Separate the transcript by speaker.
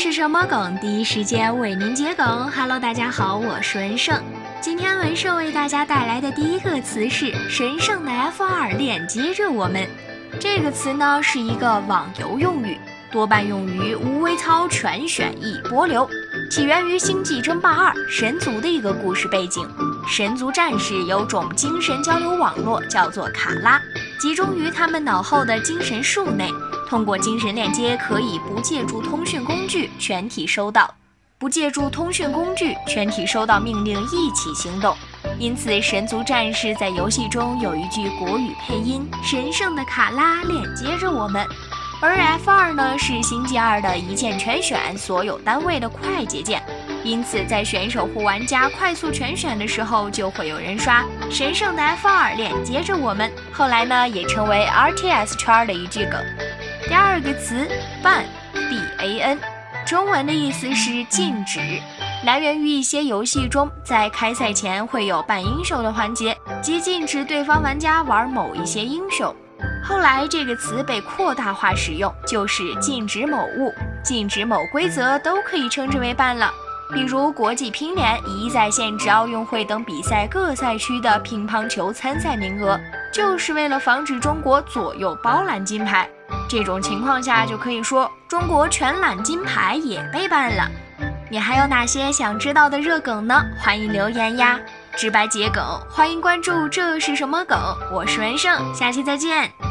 Speaker 1: 是什么梗？第一时间为您解梗。Hello，大家好，我是文胜。今天文胜为大家带来的第一个词是“神圣的 F 二链接着我们”。这个词呢是一个网游用语，多半用于无微操全选一波流，起源于《星际争霸二》神族的一个故事背景。神族战士有种精神交流网络，叫做卡拉，集中于他们脑后的精神树内。通过精神链接，可以不借助通讯工具全体收到，不借助通讯工具全体收到命令一起行动。因此，神族战士在游戏中有一句国语配音：“神圣的卡拉链接着我们。”而 F 二呢，是星际二的一键全选所有单位的快捷键，因此在选手或玩家快速全选的时候，就会有人刷“神圣的 F 二链接着我们”。后来呢，也成为 RTS 圈的一句梗。第二个词 ban，b a n，中文的意思是禁止，来源于一些游戏中，在开赛前会有扮英雄的环节，即禁止对方玩家玩某一些英雄。后来这个词被扩大化使用，就是禁止某物、禁止某规则都可以称之为 ban 了。比如国际乒联一再限制奥运会等比赛各赛区的乒乓球参赛名额，就是为了防止中国左右包揽金牌。这种情况下，就可以说中国全揽金牌也被办了。你还有哪些想知道的热梗呢？欢迎留言呀！直白桔梗，欢迎关注。这是什么梗？我是文胜，下期再见。